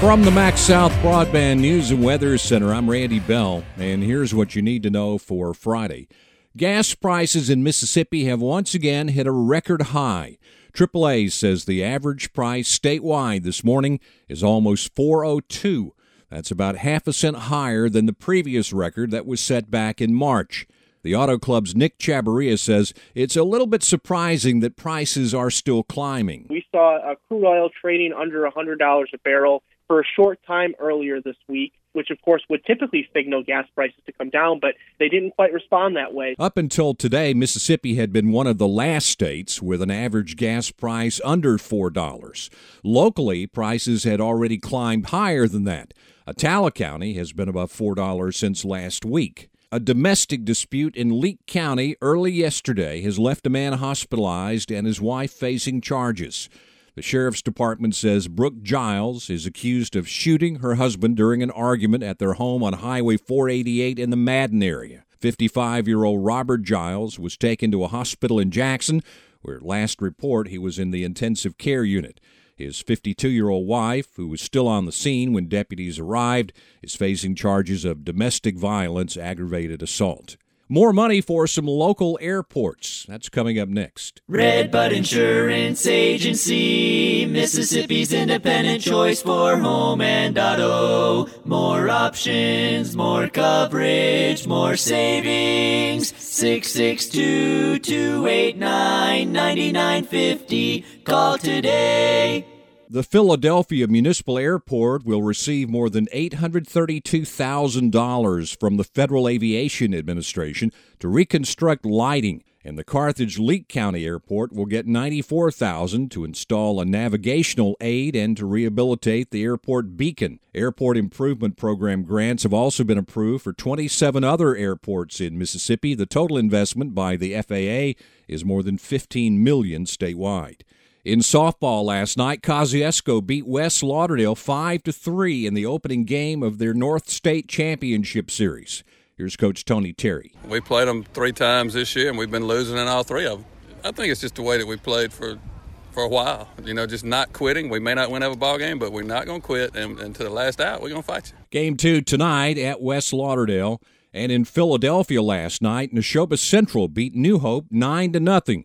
From the MaxxSouth Broadband News and Weather Center, I'm Randy Bell, and here's what you need to know for Friday. Gas prices in Mississippi have once again hit a record high. AAA says the average price statewide this morning is almost 402. That's about half a cent higher than the previous record that was set back in March. The Auto Club's Nick Chabarria says it's a little bit surprising that prices are still climbing. We saw crude oil trading under $100 a barrel for a short time earlier this week, which of course would typically signal gas prices to come down, but they didn't quite respond that way. Up until today, Mississippi had been one of the last states with an average gas price under $4. Locally, prices had already climbed higher than that. Attala County has been above $4 since last week. A domestic dispute in Leake County early yesterday has left a man hospitalized and his wife facing charges. The sheriff's department says Brooke Giles is accused of shooting her husband during an argument at their home on Highway 488 in the Madden area. 55 year old Robert Giles was taken to a hospital in Jackson, where last report he was in the intensive care unit. His 52 year old wife, who was still on the scene when deputies arrived, is facing charges of domestic violence, aggravated assault. More money for some local airports. That's coming up next. Redbud Insurance Agency, Mississippi's independent choice for home and auto. More options, more coverage, more savings. 662 289 9950. Call today. The Philadelphia Municipal Airport will receive more than $832,000 from the Federal Aviation Administration to reconstruct lighting, and the Carthage Leake County Airport will get $94,000 to install a navigational aid and to rehabilitate the airport beacon. Airport Improvement Program grants have also been approved for 27 other airports in Mississippi. The total investment by the FAA is more than 15 million statewide. In softball last night, Kosciusko beat West Lauderdale 5 to 3 in the opening game of their North State Championship Series. Here's Coach Tony Terry. We played them three times this year, and we've been losing in all three of them. I think it's just the way that we played for for a while. You know, just not quitting. We may not win every ball game, but we're not going to quit. And, and to the last out, we're going to fight you. Game two tonight at West Lauderdale. And in Philadelphia last night, Neshoba Central beat New Hope 9 to nothing.